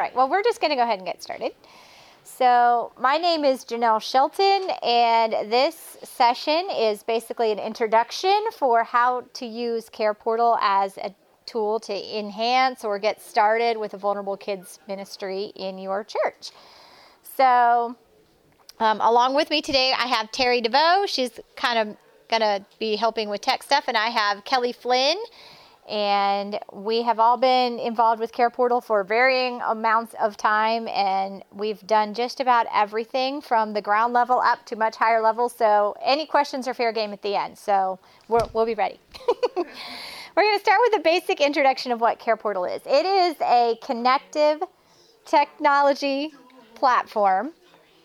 right, well, we're just going to go ahead and get started. So, my name is Janelle Shelton, and this session is basically an introduction for how to use Care Portal as a tool to enhance or get started with a vulnerable kids ministry in your church. So, um, along with me today, I have Terry DeVoe. She's kind of going to be helping with tech stuff, and I have Kelly Flynn. And we have all been involved with Care Portal for varying amounts of time, and we've done just about everything from the ground level up to much higher levels. So, any questions are fair game at the end. So, we will be ready. We're going to start with a basic introduction of what Care Portal is. It is a connective technology platform.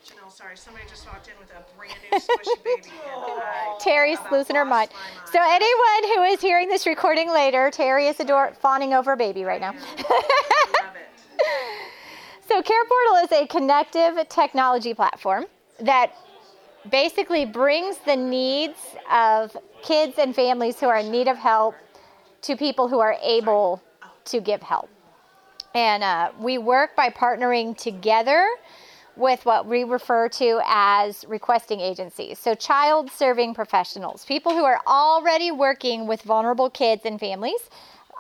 Janelle, sorry, somebody just walked in with a brand new squishy baby. Terry's about losing her mind. mind. So anyone who is hearing this recording later, Terry is ador- fawning over a baby right now. I love it. So Care Portal is a connective technology platform that basically brings the needs of kids and families who are in need of help to people who are able to give help. And uh, we work by partnering together with what we refer to as requesting agencies. So, child serving professionals, people who are already working with vulnerable kids and families.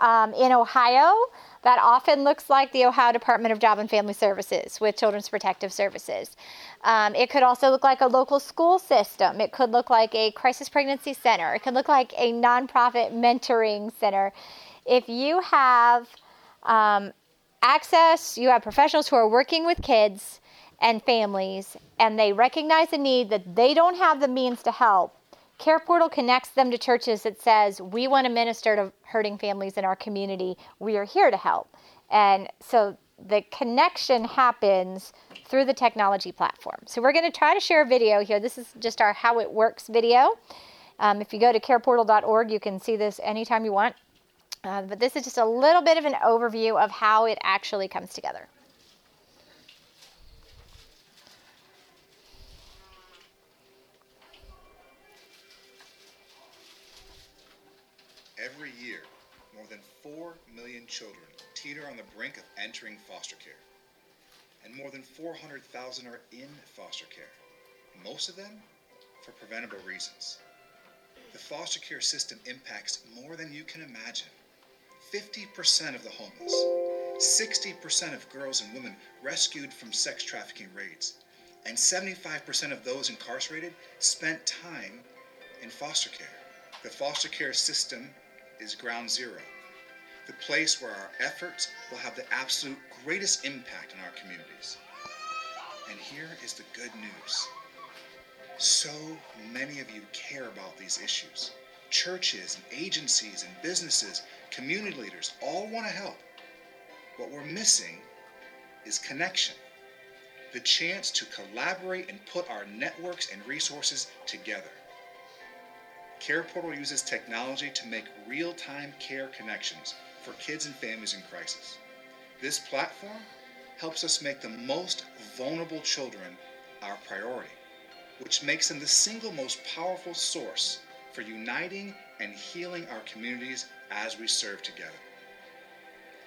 Um, in Ohio, that often looks like the Ohio Department of Job and Family Services with Children's Protective Services. Um, it could also look like a local school system. It could look like a crisis pregnancy center. It could look like a nonprofit mentoring center. If you have um, access, you have professionals who are working with kids and families, and they recognize a need that they don't have the means to help. Care Portal connects them to churches that says, We want to minister to hurting families in our community. We are here to help. And so the connection happens through the technology platform. So we're going to try to share a video here. This is just our How It Works video. Um, if you go to careportal.org, you can see this anytime you want. Uh, but this is just a little bit of an overview of how it actually comes together. 4 million children teeter on the brink of entering foster care. And more than 400,000 are in foster care, most of them for preventable reasons. The foster care system impacts more than you can imagine. 50% of the homeless, 60% of girls and women rescued from sex trafficking raids, and 75% of those incarcerated spent time in foster care. The foster care system is ground zero, the place where our efforts will have the absolute greatest impact in our communities. And here is the good news. So many of you care about these issues. Churches and agencies and businesses, community leaders all want to help. What we're missing is connection the chance to collaborate and put our networks and resources together. Care Portal uses technology to make real time care connections for kids and families in crisis. This platform helps us make the most vulnerable children our priority, which makes them the single most powerful source for uniting and healing our communities as we serve together.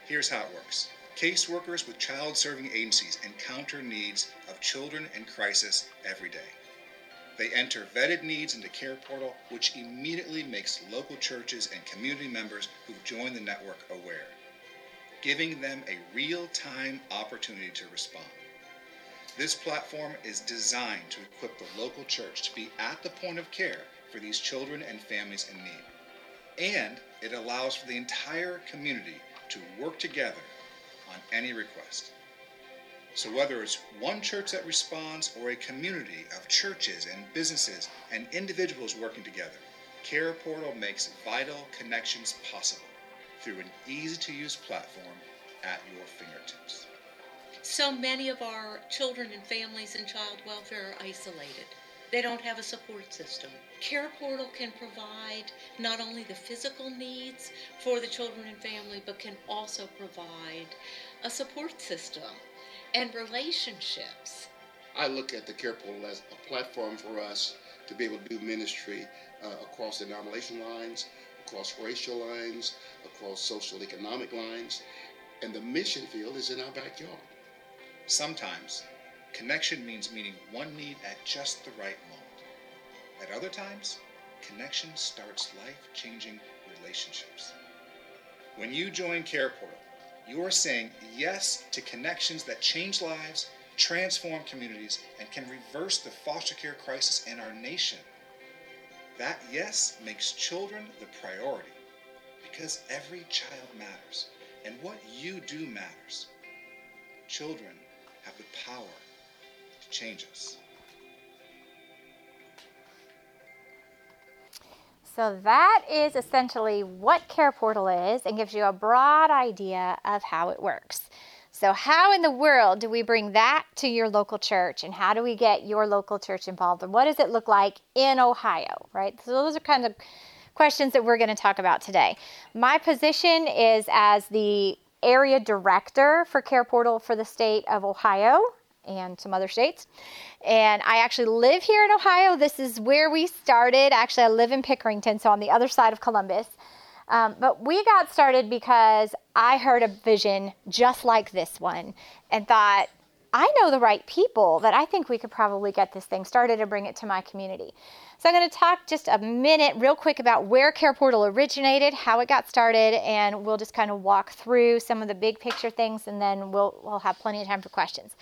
Here's how it works caseworkers with child serving agencies encounter needs of children in crisis every day. They enter vetted needs into Care Portal, which immediately makes local churches and community members who've joined the network aware, giving them a real time opportunity to respond. This platform is designed to equip the local church to be at the point of care for these children and families in need. And it allows for the entire community to work together on any request. So, whether it's one church that responds or a community of churches and businesses and individuals working together, Care Portal makes vital connections possible through an easy to use platform at your fingertips. So many of our children and families in child welfare are isolated. They don't have a support system. Care Portal can provide not only the physical needs for the children and family, but can also provide a support system and relationships. I look at the Care Portal as a platform for us to be able to do ministry uh, across denomination lines, across racial lines, across social economic lines, and the mission field is in our backyard. Sometimes, connection means meeting one need at just the right moment. At other times, connection starts life changing relationships. When you join Care Portal, you are saying yes to connections that change lives, transform communities, and can reverse the foster care crisis in our nation. That yes makes children the priority because every child matters and what you do matters. Children have the power to change us. So that is essentially what Care Portal is and gives you a broad idea of how it works. So, how in the world do we bring that to your local church and how do we get your local church involved? And what does it look like in Ohio, right? So, those are kind of questions that we're going to talk about today. My position is as the area director for Care Portal for the state of Ohio and some other states. And I actually live here in Ohio. This is where we started. Actually, I live in Pickerington, so on the other side of Columbus. Um, but we got started because I heard a vision just like this one and thought, I know the right people that I think we could probably get this thing started and bring it to my community. So I'm going to talk just a minute, real quick, about where Care Portal originated, how it got started, and we'll just kind of walk through some of the big picture things, and then we'll we'll have plenty of time for questions.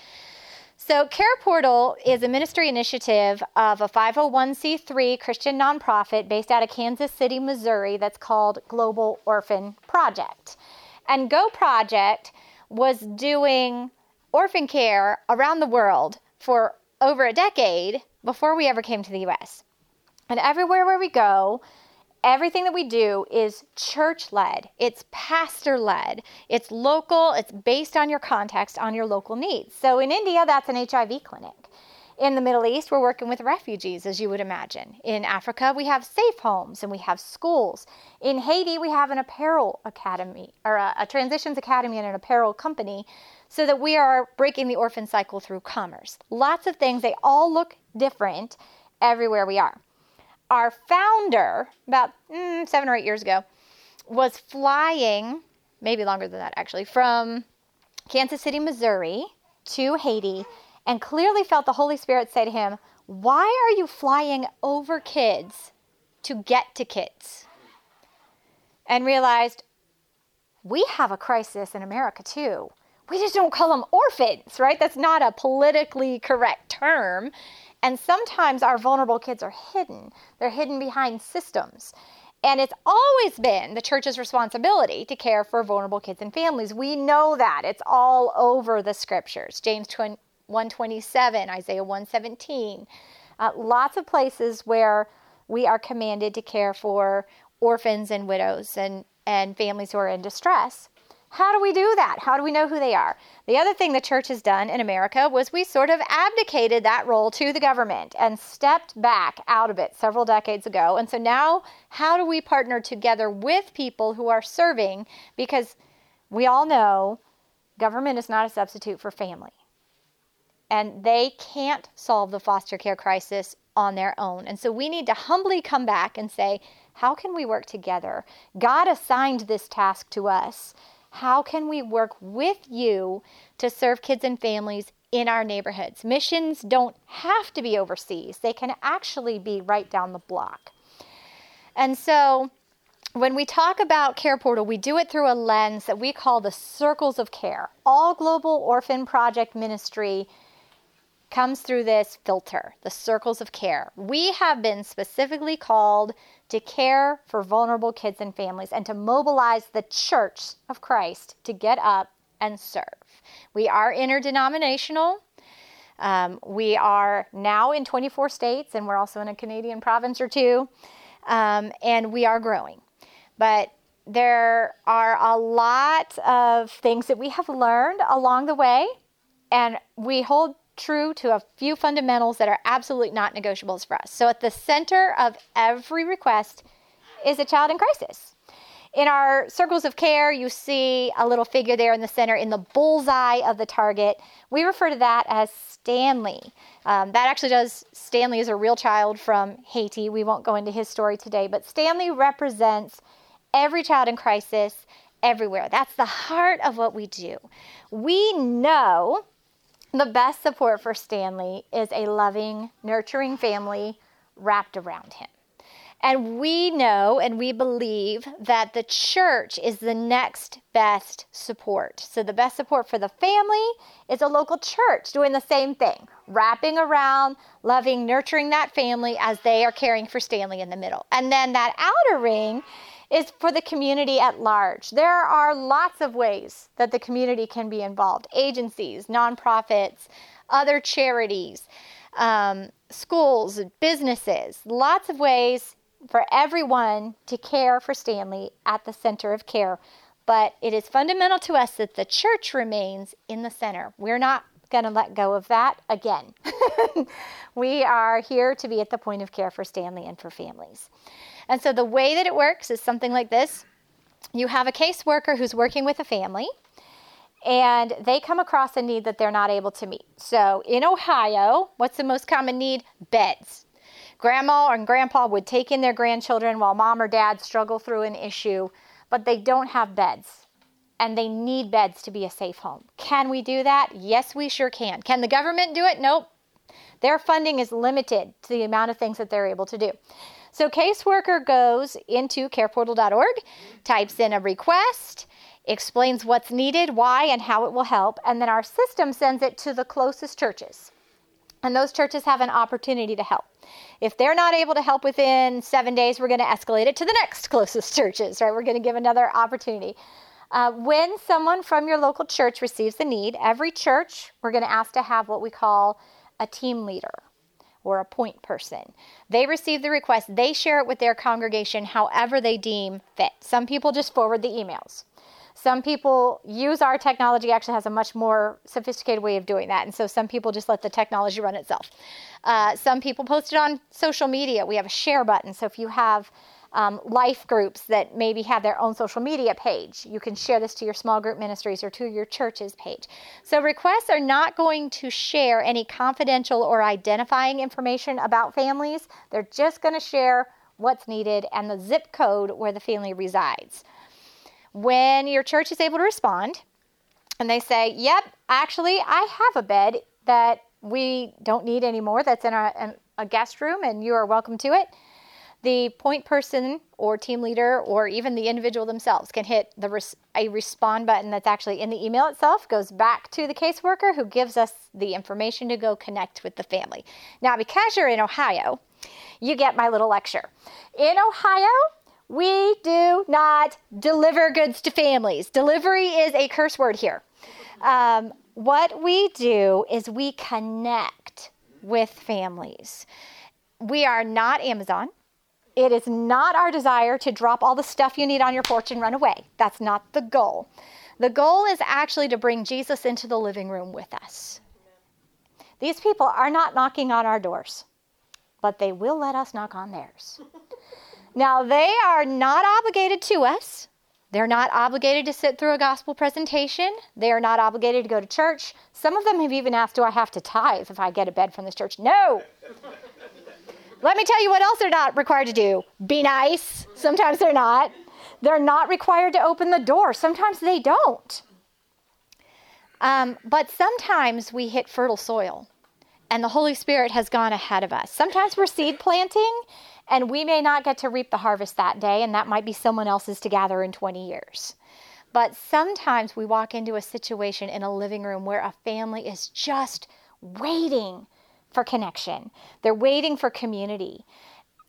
So, Care Portal is a ministry initiative of a 501c3 Christian nonprofit based out of Kansas City, Missouri, that's called Global Orphan Project. And Go Project was doing orphan care around the world for over a decade before we ever came to the US. And everywhere where we go, everything that we do is church led, it's pastor led, it's local, it's based on your context, on your local needs. So in India, that's an HIV clinic. In the Middle East, we're working with refugees, as you would imagine. In Africa, we have safe homes and we have schools. In Haiti, we have an apparel academy, or a, a transitions academy and an apparel company, so that we are breaking the orphan cycle through commerce. Lots of things, they all look different everywhere we are our founder, about mm, seven or eight years ago, was flying, maybe longer than that actually, from Kansas City, Missouri to Haiti, and clearly felt the Holy Spirit say to him, Why are you flying over kids to get to kids? And realized, We have a crisis in America too. We just don't call them orphans, right? That's not a politically correct term. And sometimes our vulnerable kids are hidden, they're hidden behind systems. And it's always been the church's responsibility to care for vulnerable kids and families. We know that. It's all over the scriptures. James 127, Isaiah 117. Uh, lots of places where we are commanded to care for orphans and widows and, and families who are in distress. How do we do that? How do we know who they are? The other thing the church has done in America was we sort of abdicated that role to the government and stepped back out of it several decades ago. And so now, how do we partner together with people who are serving? Because we all know government is not a substitute for family. And they can't solve the foster care crisis on their own. And so we need to humbly come back and say, how can we work together? God assigned this task to us. How can we work with you to serve kids and families in our neighborhoods? Missions don't have to be overseas, they can actually be right down the block. And so, when we talk about Care Portal, we do it through a lens that we call the circles of care. All Global Orphan Project Ministry comes through this filter, the circles of care. We have been specifically called to care for vulnerable kids and families and to mobilize the church of Christ to get up and serve. We are interdenominational. Um, we are now in 24 states, and we're also in a Canadian province or two, um, and we are growing. But there are a lot of things that we have learned along the way, and we hold true to a few fundamentals that are absolutely not negotiables for us. So, at the center of every request is a child in crisis. In our circles of care, you see a little figure there in the center in the bullseye of the target. We refer to that as Stanley. Um, that actually does, Stanley is a real child from Haiti. We won't go into his story today, but Stanley represents every child in crisis everywhere. That's the heart of what we do. We know the best support for Stanley is a loving, nurturing family wrapped around him. And we know and we believe that the church is the next best support. So, the best support for the family is a local church doing the same thing, wrapping around, loving, nurturing that family as they are caring for Stanley in the middle. And then that outer ring is for the community at large. There are lots of ways that the community can be involved agencies, nonprofits, other charities, um, schools, businesses, lots of ways for everyone to care for Stanley at the center of care. But it is fundamental to us that the church remains in the center. We're not going to let go of that again. we are here to be at the point of care for Stanley and for families. And so the way that it works is something like this you have a caseworker who's working with a family. And they come across a need that they're not able to meet. So in Ohio, what's the most common need? Beds Grandma and grandpa would take in their grandchildren while mom or dad struggle through an issue, but they don't have beds and they need beds to be a safe home. Can we do that? Yes, we sure can. Can the government do it? Nope. Their funding is limited to the amount of things that they're able to do. So, caseworker goes into careportal.org, types in a request, explains what's needed, why, and how it will help, and then our system sends it to the closest churches. And those churches have an opportunity to help. If they're not able to help within seven days, we're going to escalate it to the next closest churches, right? We're going to give another opportunity. Uh, when someone from your local church receives the need, every church, we're going to ask to have what we call a team leader or a point person. They receive the request, they share it with their congregation however they deem fit. Some people just forward the emails. Some people use our technology, actually has a much more sophisticated way of doing that. And so some people just let the technology run itself. Uh, some people post it on social media. We have a share button. So if you have um, life groups that maybe have their own social media page. You can share this to your small group ministries or to your church's page. So, requests are not going to share any confidential or identifying information about families. They're just going to share what's needed and the zip code where the family resides. When your church is able to respond and they say, Yep, actually, I have a bed that we don't need anymore that's in a, a guest room and you are welcome to it, the point person or team leader or even the individual themselves can hit the res- a respond button that's actually in the email itself goes back to the caseworker who gives us the information to go connect with the family now because you're in ohio you get my little lecture in ohio we do not deliver goods to families. Delivery is a curse word here. Um, what we do is we connect with families. We are not Amazon. It is not our desire to drop all the stuff you need on your porch and run away. That's not the goal. The goal is actually to bring Jesus into the living room with us. These people are not knocking on our doors, but they will let us knock on theirs. Now, they are not obligated to us. They're not obligated to sit through a gospel presentation. They are not obligated to go to church. Some of them have even asked, Do I have to tithe if I get a bed from this church? No. Let me tell you what else they're not required to do be nice. Sometimes they're not. They're not required to open the door. Sometimes they don't. Um, but sometimes we hit fertile soil and the Holy Spirit has gone ahead of us. Sometimes we're seed planting and we may not get to reap the harvest that day, and that might be someone else's to gather in 20 years. But sometimes we walk into a situation in a living room where a family is just waiting for connection, they're waiting for community.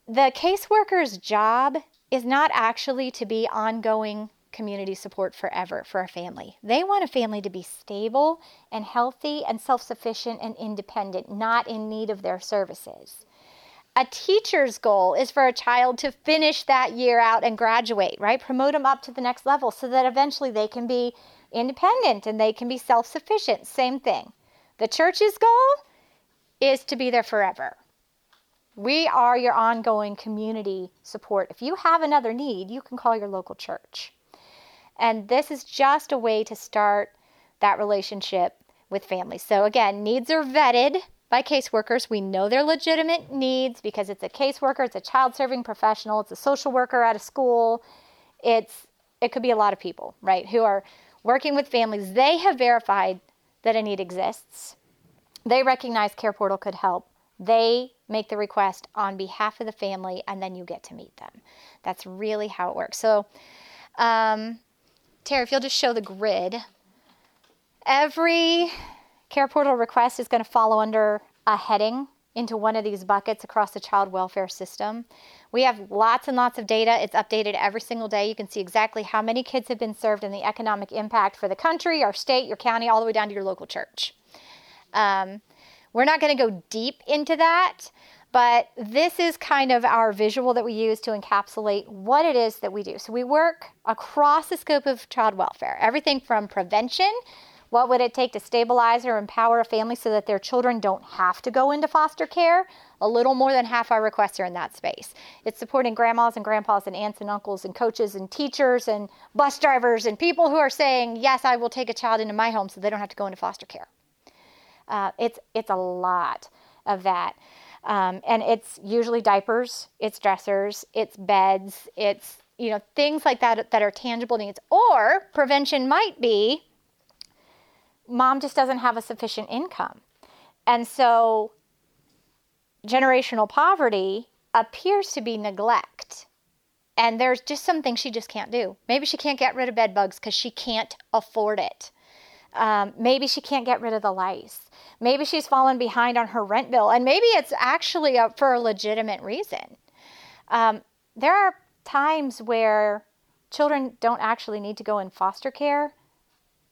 The caseworker's job is not actually to be ongoing community support forever for a family. They want a family to be stable and healthy and self sufficient and independent, not in need of their services. A teacher's goal is for a child to finish that year out and graduate, right? Promote them up to the next level so that eventually they can be independent and they can be self sufficient. Same thing. The church's goal is to be there forever. We are your ongoing community support. If you have another need, you can call your local church. And this is just a way to start that relationship with families. So, again, needs are vetted by caseworkers. We know their legitimate needs because it's a caseworker, it's a child serving professional, it's a social worker at a school. It's it could be a lot of people, right, who are working with families. They have verified that a need exists. They recognize Care Portal could help. They make the request on behalf of the family, and then you get to meet them. That's really how it works. So, um, Tara, if you'll just show the grid, every Care Portal request is going to follow under a heading into one of these buckets across the child welfare system. We have lots and lots of data. It's updated every single day. You can see exactly how many kids have been served and the economic impact for the country, our state, your county, all the way down to your local church. Um, we're not going to go deep into that, but this is kind of our visual that we use to encapsulate what it is that we do. So we work across the scope of child welfare, everything from prevention. What would it take to stabilize or empower a family so that their children don't have to go into foster care? A little more than half our requests are in that space. It's supporting grandmas and grandpas and aunts and uncles and coaches and teachers and bus drivers and people who are saying, Yes, I will take a child into my home so they don't have to go into foster care. Uh, it's it's a lot of that, um, and it's usually diapers, it's dressers, it's beds, it's you know things like that that are tangible needs. Or prevention might be mom just doesn't have a sufficient income, and so generational poverty appears to be neglect. And there's just some things she just can't do. Maybe she can't get rid of bed bugs because she can't afford it. Um, maybe she can't get rid of the lice. Maybe she's fallen behind on her rent bill, and maybe it's actually a, for a legitimate reason. Um, there are times where children don't actually need to go in foster care,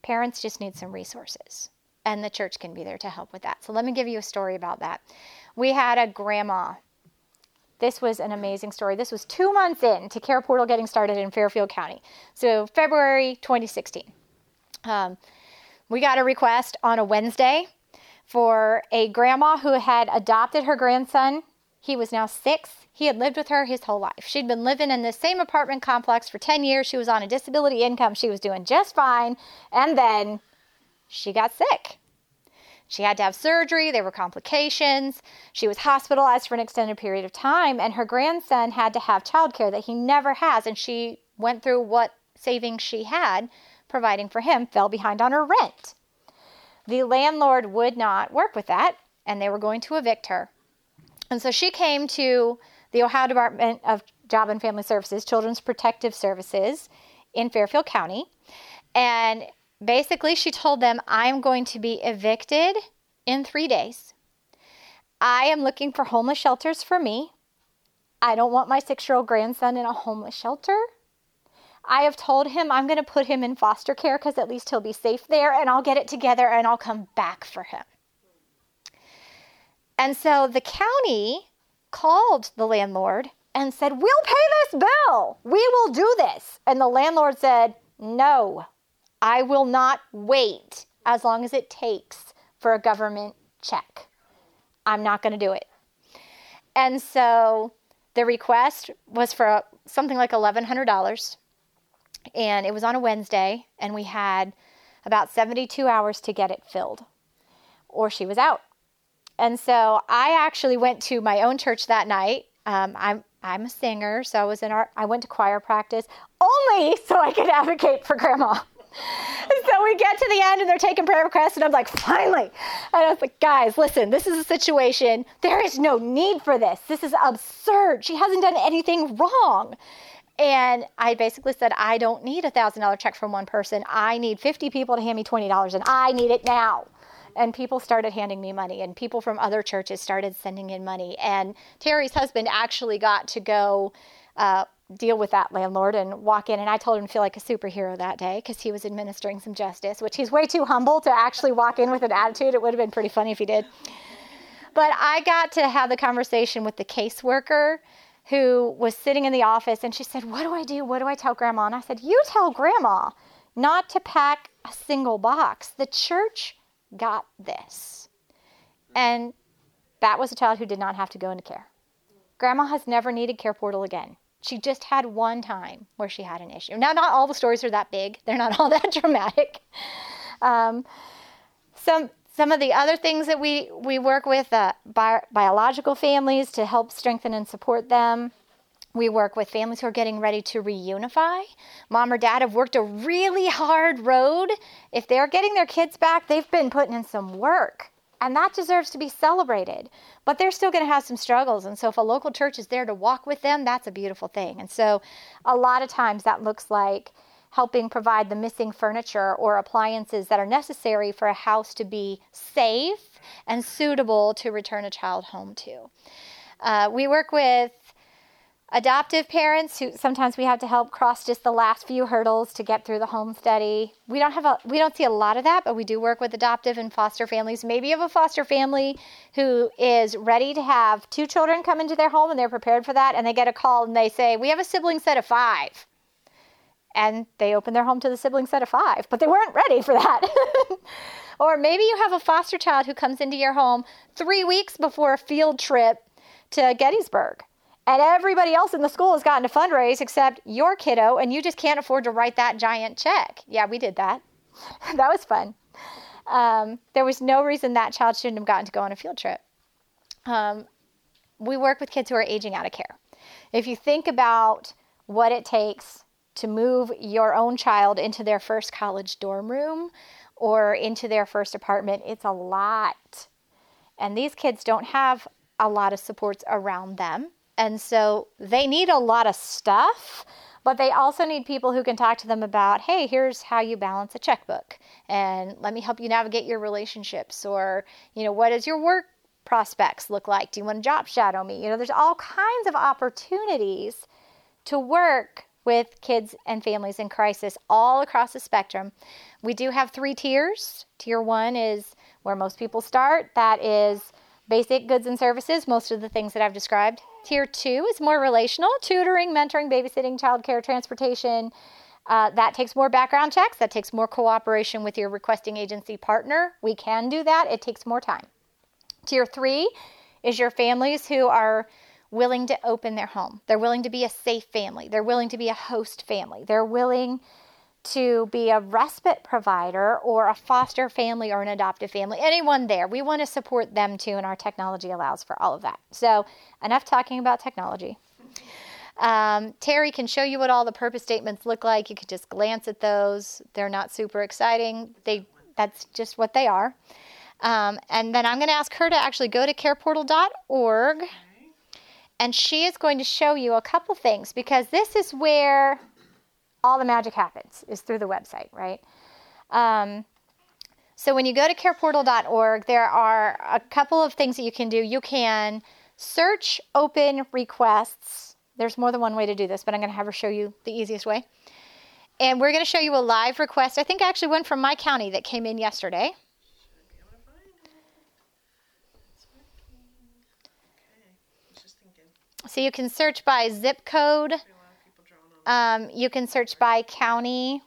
parents just need some resources, and the church can be there to help with that. So, let me give you a story about that. We had a grandma. This was an amazing story. This was two months in to Care Portal getting started in Fairfield County. So, February 2016. Um, we got a request on a Wednesday for a grandma who had adopted her grandson. He was now six. He had lived with her his whole life. She'd been living in the same apartment complex for 10 years. She was on a disability income. She was doing just fine. And then she got sick. She had to have surgery. There were complications. She was hospitalized for an extended period of time. And her grandson had to have childcare that he never has. And she went through what savings she had providing for him fell behind on her rent. The landlord would not work with that, and they were going to evict her. And so she came to the Ohio Department of Job and Family Services, Children's Protective Services in Fairfield County. And basically, she told them, I'm going to be evicted in three days. I am looking for homeless shelters for me. I don't want my six year old grandson in a homeless shelter. I have told him I'm going to put him in foster care because at least he'll be safe there and I'll get it together and I'll come back for him. And so the county called the landlord and said, We'll pay this bill. We will do this. And the landlord said, No, I will not wait as long as it takes for a government check. I'm not going to do it. And so the request was for something like $1,100 and it was on a Wednesday, and we had about 72 hours to get it filled, or she was out. And so I actually went to my own church that night. Um, I'm I'm a singer, so I was in our I went to choir practice only so I could advocate for grandma. so we get to the end and they're taking prayer requests, and I'm like, finally. And I was like, guys, listen, this is a situation. There is no need for this. This is absurd. She hasn't done anything wrong. And I basically said, I don't need a $1,000 check from one person. I need 50 people to hand me $20, and I need it now. And people started handing me money, and people from other churches started sending in money. And Terry's husband actually got to go uh, deal with that landlord and walk in. And I told him to feel like a superhero that day because he was administering some justice, which he's way too humble to actually walk in with an attitude. It would have been pretty funny if he did. But I got to have the conversation with the caseworker who was sitting in the office and she said, What do I do? What do I tell grandma? And I said, You tell grandma not to pack a single box. The church got this. And that was a child who did not have to go into care. Grandma has never needed Care Portal again. She just had one time where she had an issue. Now, not all the stories are that big, they're not all that dramatic. Um, some some of the other things that we, we work with uh, bi- biological families to help strengthen and support them. We work with families who are getting ready to reunify. Mom or dad have worked a really hard road. If they're getting their kids back, they've been putting in some work And that deserves to be celebrated. But they're still going to have some struggles. And so, if a local church is there to walk with them, that's a beautiful thing. And so, a lot of times that looks like helping provide the missing furniture or appliances that are necessary for a house to be safe and suitable to return a child home to. Uh, we work with adoptive parents who sometimes we have to help cross just the last few hurdles to get through the home study. We don't have a we don't see a lot of that, but we do work with adoptive and foster families. Maybe you have a foster family who is ready to have two children come into their home and they're prepared for that and they get a call and they say, "We have a sibling set of 5." And they open their home to the sibling set of five, but they weren't ready for that. or maybe you have a foster child who comes into your home three weeks before a field trip to Gettysburg. And everybody else in the school has gotten to fundraise except your kiddo, and you just can't afford to write that giant check. Yeah, we did that. that was fun. Um, there was no reason that child shouldn't have gotten to go on a field trip. Um, we work with kids who are aging out of care. If you think about what it takes to move your own child into their first college dorm room or into their first apartment, it's a lot. And these kids don't have a lot of supports around them. And so they need a lot of stuff, but they also need people who can talk to them about, hey, here's how you balance a checkbook. And let me help you navigate your relationships. Or, you know, what does your work prospects look like? Do you want to job shadow me? You know, there's all kinds of opportunities to work with kids and families in crisis all across the spectrum. We do have three tiers. Tier one is where most people start, that is basic goods and services, most of the things that I've described. Tier two is more relational tutoring, mentoring, babysitting, childcare, transportation. Uh, that takes more background checks. That takes more cooperation with your requesting agency partner. We can do that, it takes more time. Tier three is your families who are willing to open their home. They're willing to be a safe family. They're willing to be a host family. They're willing to be a respite provider or a foster family or an adoptive family. Anyone there. We want to support them too, and our technology allows for all of that. So, enough talking about technology. Um, Terry can show you what all the purpose statements look like. You could just glance at those. They're not super exciting. They that's just what they are. Um, and then I'm going to ask her to actually go to careportal.org and she is going to show you a couple things because this is where all the magic happens is through the website right? Um, so when you go to careportal.org there are a couple of things that you can do. You can search open requests. There's more than one way to do this but i'm going to have her show you the easiest way. And we're going to show you a live request. I think actually one from my county that came in yesterday Be able to find it. It's working. Okay, I was just thinking. So you can search by zip code. Um, you can search by county.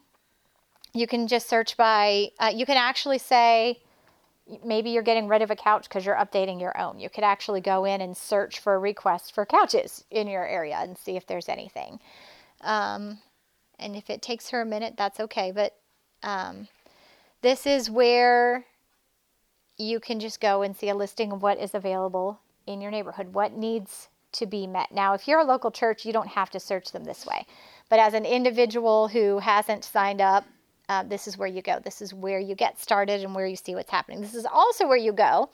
You can just search by, uh, you can actually say, maybe you're getting rid of a couch because you're updating your own. You could actually go in and search for requests for couches in your area and see if there's anything. Um, and if it takes her a minute, that's okay. But um, this is where you can just go and see a listing of what is available in your neighborhood, what needs to be met. Now, if you're a local church, you don't have to search them this way. But as an individual who hasn't signed up, uh, this is where you go. This is where you get started and where you see what's happening. This is also where you go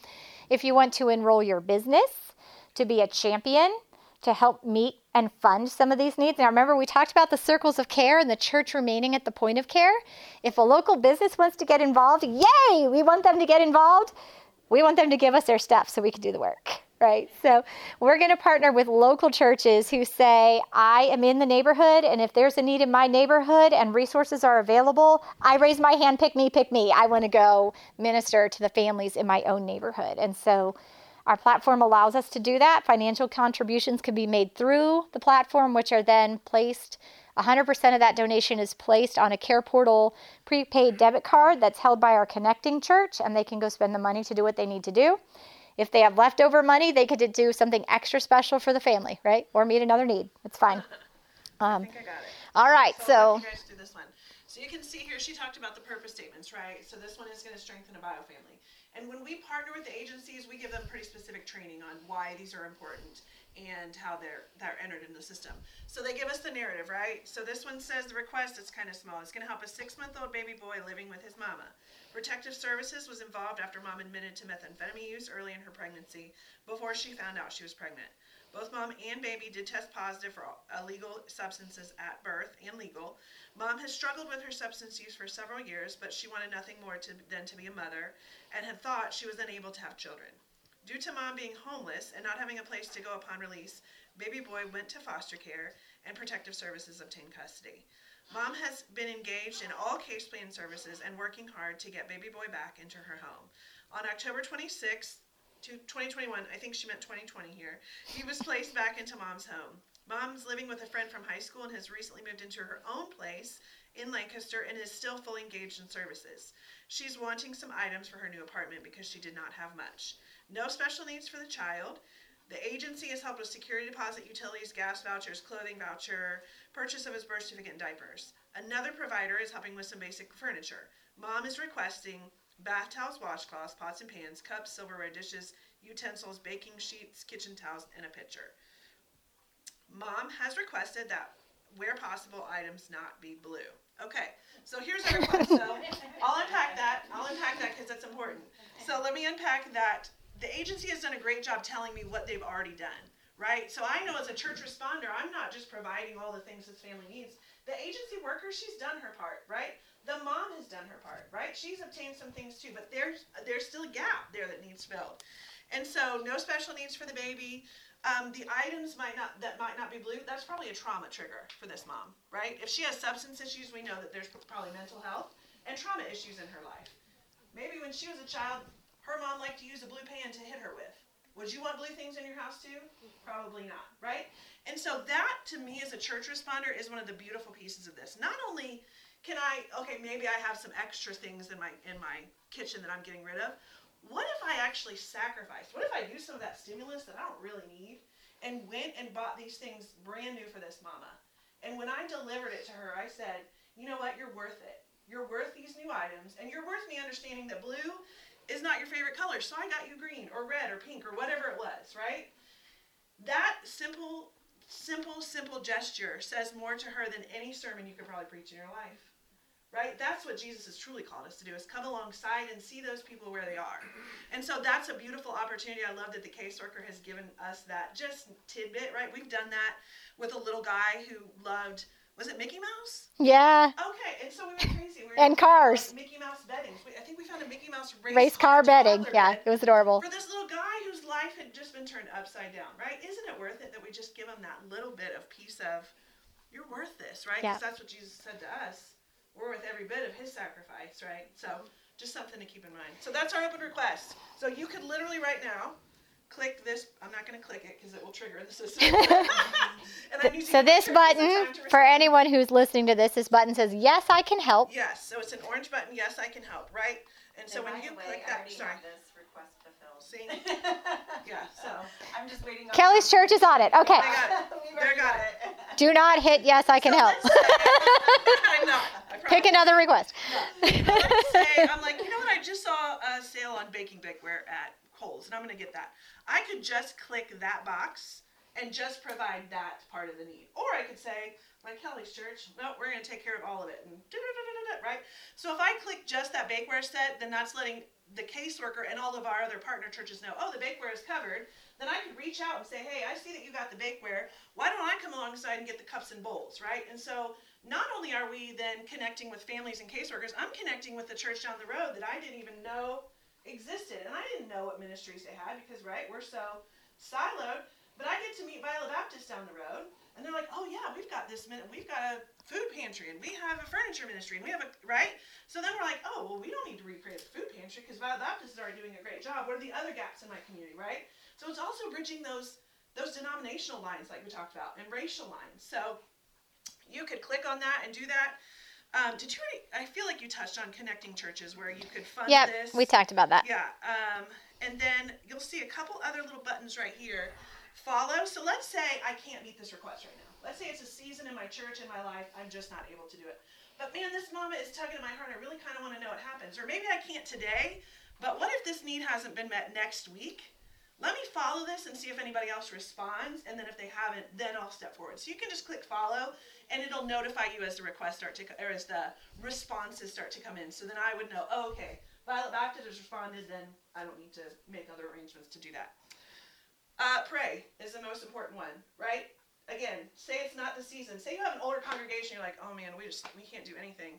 if you want to enroll your business, to be a champion, to help meet and fund some of these needs. Now, remember, we talked about the circles of care and the church remaining at the point of care. If a local business wants to get involved, yay, we want them to get involved. We want them to give us their stuff so we can do the work, right? So, we're going to partner with local churches who say, I am in the neighborhood, and if there's a need in my neighborhood and resources are available, I raise my hand, pick me, pick me. I want to go minister to the families in my own neighborhood. And so, our platform allows us to do that. Financial contributions can be made through the platform, which are then placed. 100% of that donation is placed on a Care Portal prepaid debit card that's held by our connecting church, and they can go spend the money to do what they need to do. If they have leftover money, they could do something extra special for the family, right? Or meet another need. It's fine. I Um, think I got it. all right, So, so you guys do this one. So you can see here, she talked about the purpose statements, right? So this one is going to strengthen a bio family. And when we partner with the agencies, we give them pretty specific training on why these are important and how they're they're entered in the system. So they give us the narrative, right? So this one says the request it's kind of small. It's going to help a 6-month-old baby boy living with his mama. Protective Services was involved after mom admitted to methamphetamine use early in her pregnancy before she found out she was pregnant. Both mom and baby did test positive for illegal substances at birth and legal. Mom has struggled with her substance use for several years, but she wanted nothing more to, than to be a mother and had thought she was unable to have children. Due to mom being homeless and not having a place to go upon release, baby boy went to foster care and protective services obtained custody. Mom has been engaged in all case plan services and working hard to get baby boy back into her home. On October 26th, to 2021, I think she meant 2020 here, he was placed back into mom's home. Mom's living with a friend from high school and has recently moved into her own place in Lancaster and is still fully engaged in services. She's wanting some items for her new apartment because she did not have much. No special needs for the child. The agency has helped with security deposit, utilities, gas vouchers, clothing voucher, purchase of his birth certificate, and diapers. Another provider is helping with some basic furniture. Mom is requesting bath towels, washcloths, pots and pans, cups, silverware, dishes, utensils, baking sheets, kitchen towels, and a pitcher. Mom has requested that, where possible, items not be blue. Okay, so here's our request. So I'll unpack that. I'll unpack that because that's important. So let me unpack that. The agency has done a great job telling me what they've already done, right? So I know as a church responder, I'm not just providing all the things this family needs. The agency worker, she's done her part, right? The mom has done her part, right? She's obtained some things too, but there's there's still a gap there that needs filled. And so no special needs for the baby. Um, the items might not that might not be blue. That's probably a trauma trigger for this mom, right? If she has substance issues, we know that there's probably mental health and trauma issues in her life. Maybe when she was a child, her mom liked to use a blue pan to hit her with. Would you want blue things in your house too? Probably not, right? And so that to me as a church responder is one of the beautiful pieces of this. Not only can I okay, maybe I have some extra things in my in my kitchen that I'm getting rid of, what if I actually sacrificed? What if I used some of that stimulus that I don't really need and went and bought these things brand new for this mama? And when I delivered it to her, I said, you know what? You're worth it. You're worth these new items, and you're worth me understanding that blue is not your favorite color, so I got you green or red or pink or whatever it was, right? That simple, simple, simple gesture says more to her than any sermon you could probably preach in your life right? That's what Jesus has truly called us to do is come alongside and see those people where they are. And so that's a beautiful opportunity. I love that the caseworker has given us that just tidbit, right? We've done that with a little guy who loved was it Mickey Mouse? Yeah. Okay, and so we went crazy. We were and cars. Like Mickey Mouse bedding. I think we found a Mickey Mouse race, race car bedding. Yeah, bed it was adorable. For this little guy whose life had just been turned upside down, right? Isn't it worth it that we just give him that little bit of piece of, you're worth this, right? Because yeah. that's what Jesus said to us we're worth every bit of his sacrifice, right? So just something to keep in mind. So that's our open request. So you could literally right now click this. I'm not going to click it because it will trigger the system. so this button for anyone who's listening to this, this button says yes, I can help. Yes. So it's an orange button. Yes, I can help. Right. And so and when you way, click that, sorry. See? Yeah, so. I'm just waiting on Kelly's church is on it. Oh okay. They got it. They got it. Do not hit yes, I can So help. say- I'm not. I Pick another request. Let's say, I'm like, you know what? I just saw a sale on baking bakeware at Kohl's, and I'm gonna get that. I could just click that box and just provide that part of the need. Or I could say, like Kelly's church, no, we're gonna take care of all of it, and right? So if I click just that bakeware set, then that's letting the caseworker and all of our other partner churches know, oh, the bakeware is covered. Then I could reach out and say, hey, I see that you got the bakeware. Why don't I come alongside and get the cups and bowls, right? And so not only are we then connecting with families and caseworkers, I'm connecting with the church down the road that I didn't even know existed. And I didn't know what ministries they had because, right, we're so siloed. But I get to meet Violet Baptist down the road, and they're like, "Oh yeah, we've got this. We've got a food pantry, and we have a furniture ministry, and we have a right." So then we're like, "Oh well, we don't need to recreate a food pantry because Violet Baptist is already doing a great job. What are the other gaps in my community, right?" So it's also bridging those those denominational lines, like we talked about, and racial lines. So you could click on that and do that. Um, did you already? I feel like you touched on connecting churches where you could fund Yeah, this. we talked about that. Yeah, um, and then you'll see a couple other little buttons right here. Follow. So let's say I can't meet this request right now. Let's say it's a season in my church in my life. I'm just not able to do it. But man, this mama is tugging at my heart. I really kind of want to know what happens. Or maybe I can't today, But what if this need hasn't been met next week? Let me follow this and see if anybody else responds, and then if they haven't, then I'll step forward. So you can just click follow, and it'll notify you as the requests start to, or as the responses start to come in. So then I would know, oh, okay, Violet Baptist has responded, then I don't need to make other arrangements to do that. Uh, pray is the most important one, right? Again, say it's not the season. Say you have an older congregation, you're like, oh man, we just we can't do anything.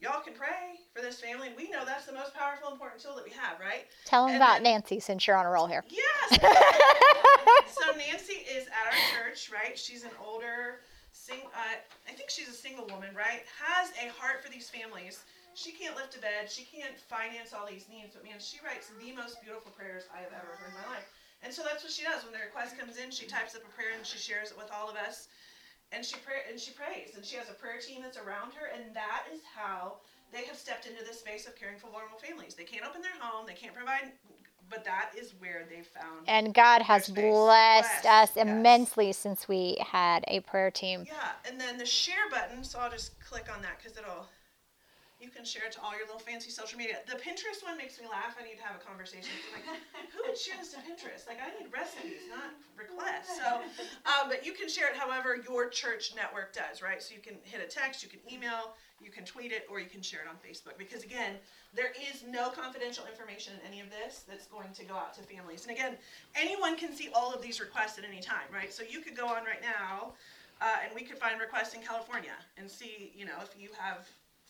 Y'all can pray for this family, and we know that's the most powerful, important tool that we have, right? Tell them And about then- Nancy since you're on a roll here. Yes. so Nancy is at our church, right? She's an older, sing. Uh, I think she's a single woman, right? Has a heart for these families. She can't lift a bed. She can't finance all these needs, but man, she writes the most beautiful prayers I have ever heard in my life. And so that's what she does. When the request comes in, she types up a prayer and she shares it with all of us. And she pray and she prays. And she has a prayer team that's around her. And that is how they have stepped into the space of caring for vulnerable families. They can't open their home. They can't provide, but that is where they found. And God has blessed Blessed, us yes. immensely since we had a prayer team. Yeah, and then the share button. So I'll just click on that because it'll. You can share it to all your little fancy social media. The Pinterest one makes me laugh. I need to have a conversation. I'm like, who would share this to Pinterest? Like, I need recipes, not requests. So, um, but you can share it however your church network does, right? So you can hit a text, you can email, you can tweet it, or you can share it on Facebook. Because again, there is no confidential information in any of this that's going to go out to families. And again, anyone can see all of these requests at any time, right? So you could go on right now, uh, and we could find requests in California and see, you know, if you have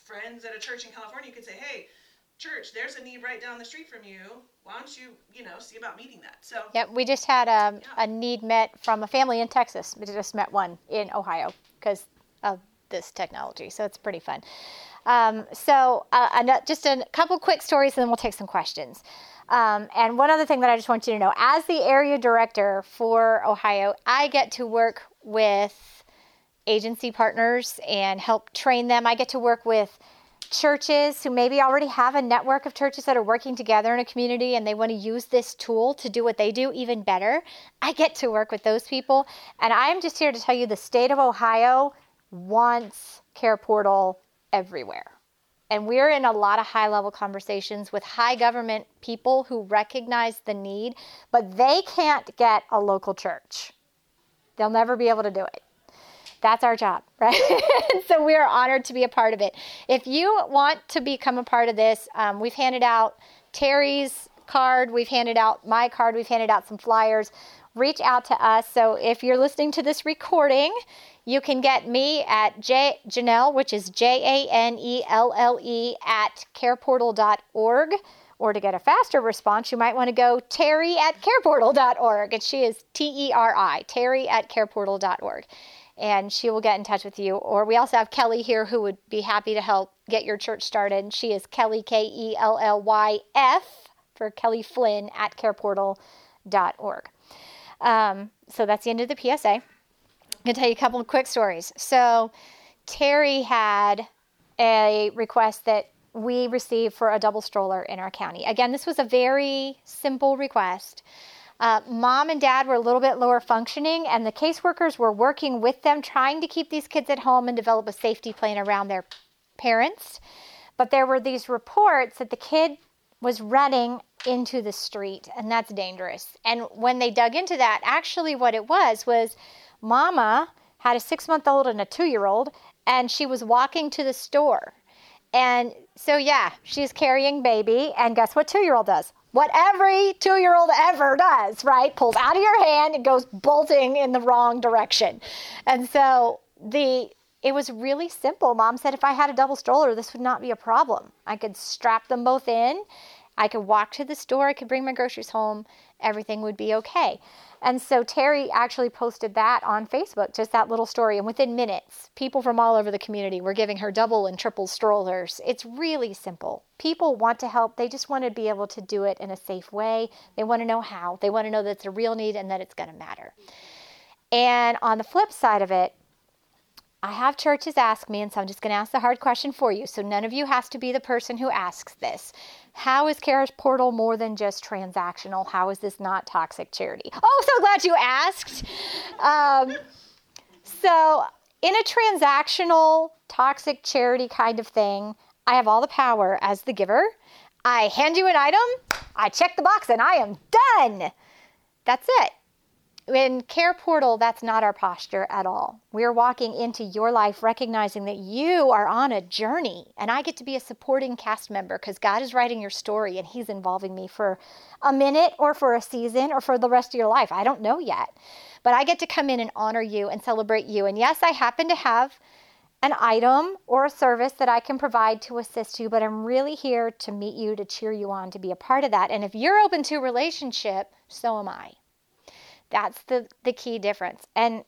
friends at a church in California, you could say, hey, church, there's a need right down the street from you. Why don't you, you know, see about meeting that? So, Yep, we just had a, Yeah. a need met from a family in Texas. We just met one in Ohio because of this technology. So it's pretty fun. Um, so uh, just a couple quick stories, and then we'll take some questions. Um, and one other thing that I just want you to know as the area director for Ohio, I get to work with agency partners and help train them. I get to work with churches who maybe already have a network of churches that are working together in a community and they want to use this tool to do what they do even better. I get to work with those people. And I'm just here to tell you the state of Ohio wants Care Portal everywhere. And we're in a lot of high level conversations with high government people who recognize the need, but they can't get a local church. They'll never be able to do it. That's our job, right? so we are honored to be a part of it. If you want to become a part of this, um, we've handed out Terry's card, we've handed out my card, we've handed out some flyers. Reach out to us. So if you're listening to this recording, you can get me at J- Janelle, which is J A N E L L E, at careportal.org. Or to get a faster response, you might want to go Terry at careportal.org. And she is T E R I, Terry at careportal.org. And she will get in touch with you. Or we also have Kelly here who would be happy to help get your church started. She is Kelly, K E L L Y F, for Kelly Flynn at careportal.org. Um, so that's the end of the PSA. I'm going to tell you a couple of quick stories. So, Terry had a request that we received for a double stroller in our county. Again, this was a very simple request. Uh, mom and dad were a little bit lower functioning, and the caseworkers were working with them, trying to keep these kids at home and develop a safety plan around their parents. But there were these reports that the kid was running into the street, and that's dangerous. And when they dug into that, actually, what it was was mama had a six month old and a two year old, and she was walking to the store. And so, yeah, she's carrying baby, and guess what two year old does? What every two year old ever does, right? Pulls out of your hand and goes bolting in the wrong direction. And so, the it was really simple. Mom said if I had a double stroller, this would not be a problem. I could strap them both in. I could walk to the store. I could bring my groceries home. Everything would be okay. And so Terry actually posted that on Facebook, just that little story. And within minutes, people from all over the community were giving her double and triple strollers. It's really simple. People want to help. They just want to be able to do it in a safe way. They want to know how. They want to know that it's a real need and that it's going to matter. And on the flip side of it, I have churches ask me, and so I'm just going to ask the hard question for you. So none of you has to be the person who asks this. How is Cares Portal more than just transactional? How is this not toxic charity? Oh, so glad you asked. Um, so, in a transactional, toxic charity kind of thing, I have all the power as the giver. I hand you an item, I check the box and I am done. That's it. In Care Portal, that's not our posture at all. We're walking into your life recognizing that you are on a journey, and I get to be a supporting cast member because God is writing your story and He's involving me for a minute or for a season or for the rest of your life. I don't know yet. But I get to come in and honor you and celebrate you. And yes, I happen to have an item or a service that I can provide to assist you, but I'm really here to meet you, to cheer you on, to be a part of that. And if you're open to relationship, so am I. That's the, the key difference. And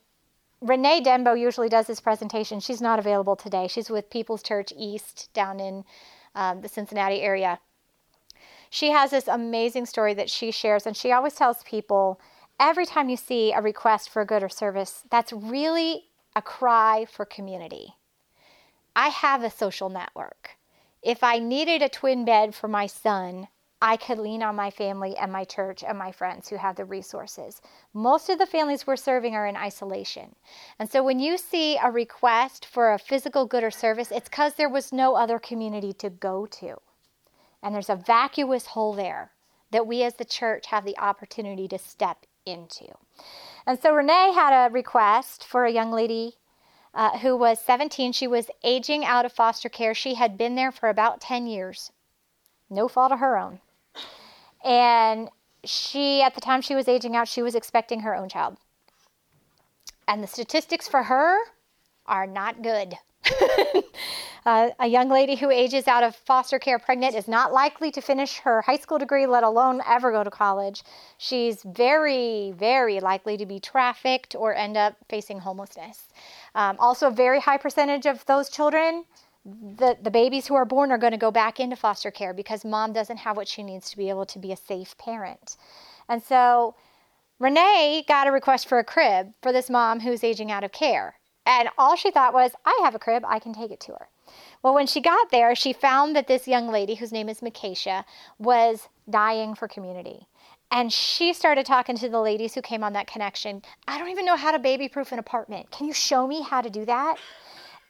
Renee Dembo usually does this presentation. She's not available today. She's with People's Church East down in um, the Cincinnati area. She has this amazing story that she shares, and she always tells people every time you see a request for a good or service, that's really a cry for community. I have a social network. If I needed a twin bed for my son, I could lean on my family and my church and my friends who have the resources. Most of the families we're serving are in isolation. And so when you see a request for a physical good or service, it's because there was no other community to go to. And there's a vacuous hole there that we as the church have the opportunity to step into. And so Renee had a request for a young lady uh, who was 17. She was aging out of foster care. She had been there for about 10 years, no fault of her own. And she, at the time she was aging out, she was expecting her own child. And the statistics for her are not good. uh, a young lady who ages out of foster care pregnant is not likely to finish her high school degree, let alone ever go to college. She's very, very likely to be trafficked or end up facing homelessness. Um, also, a very high percentage of those children the, the babies who are born are going to go back into foster care because mom doesn't have what she needs to be able to be a safe parent. And so Renee got a request for a crib for this mom who's aging out of care. And all she thought was, I have a crib, I can take it to her. Well, when she got there, she found that this young lady, whose name is Makacia, was dying for community. And she started talking to the ladies who came on that connection. I don't even know how to baby proof an apartment. Can you show me how to do that?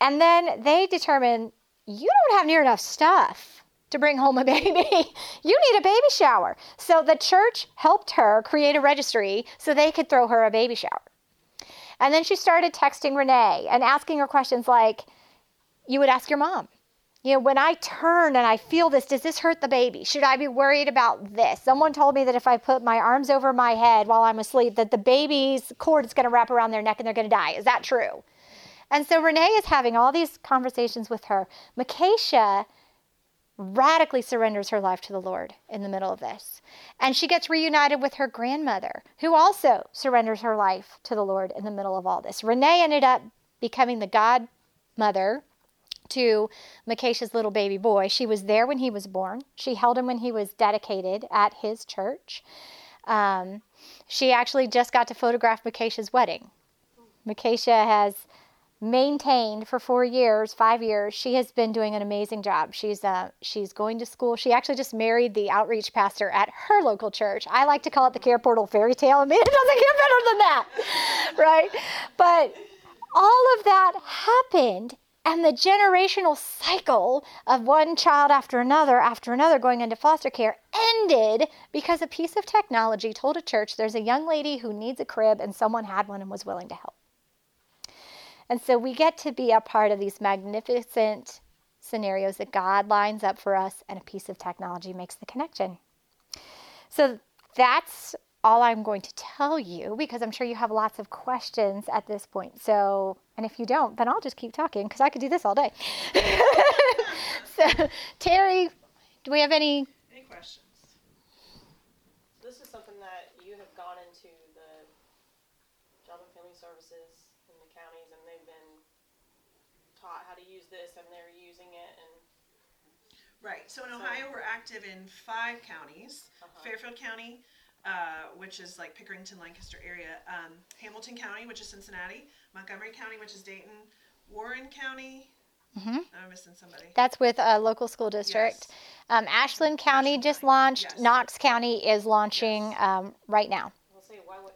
And then they determine you don't have near enough stuff to bring home a baby. you need a baby shower. So the church helped her create a registry so they could throw her a baby shower. And then she started texting Renee and asking her questions like, you would ask your mom. You know, when I turn and I feel this, does this hurt the baby? Should I be worried about this? Someone told me that if I put my arms over my head while I'm asleep, that the baby's cord is going to wrap around their neck and they're going to die. Is that true? And so Renee is having all these conversations with her. Makacia radically surrenders her life to the Lord in the middle of this. And she gets reunited with her grandmother, who also surrenders her life to the Lord in the middle of all this. Renee ended up becoming the godmother to Makacia's little baby boy. She was there when he was born. She held him when he was dedicated at his church. Um, she actually just got to photograph Makacia's wedding. Makacia has maintained for four years, five years. She has been doing an amazing job. She's uh, she's going to school. She actually just married the outreach pastor at her local church. I like to call it the Care Portal fairy tale. I mean, it doesn't get better than that, right? But all of that happened. And the generational cycle of one child after another after another going into foster care ended because a piece of technology told a church there's a young lady who needs a crib and someone had one and was willing to help. And so we get to be a part of these magnificent scenarios that God lines up for us, and a piece of technology makes the connection. So that's all I'm going to tell you because I'm sure you have lots of questions at this point. So, and if you don't, then I'll just keep talking because I could do this all day. so, Terry, do we have any? Any questions? This is something that you have gone into the Job and Family Services in the counties and they've been taught how to use this and they're using it and Right. So in So- Ohio, we're active in five counties: Uh-huh. Fairfield County, uh, which is like Pickerington, Lancaster area; um, Hamilton County, which is Cincinnati; Montgomery County, which is Dayton; Warren County. Mhm. I'm missing somebody. That's with a local school district. Yes. Um, Ashland County Ashland just County, launched. yes. Knox County is launching Yes. um, right now. we'll say why would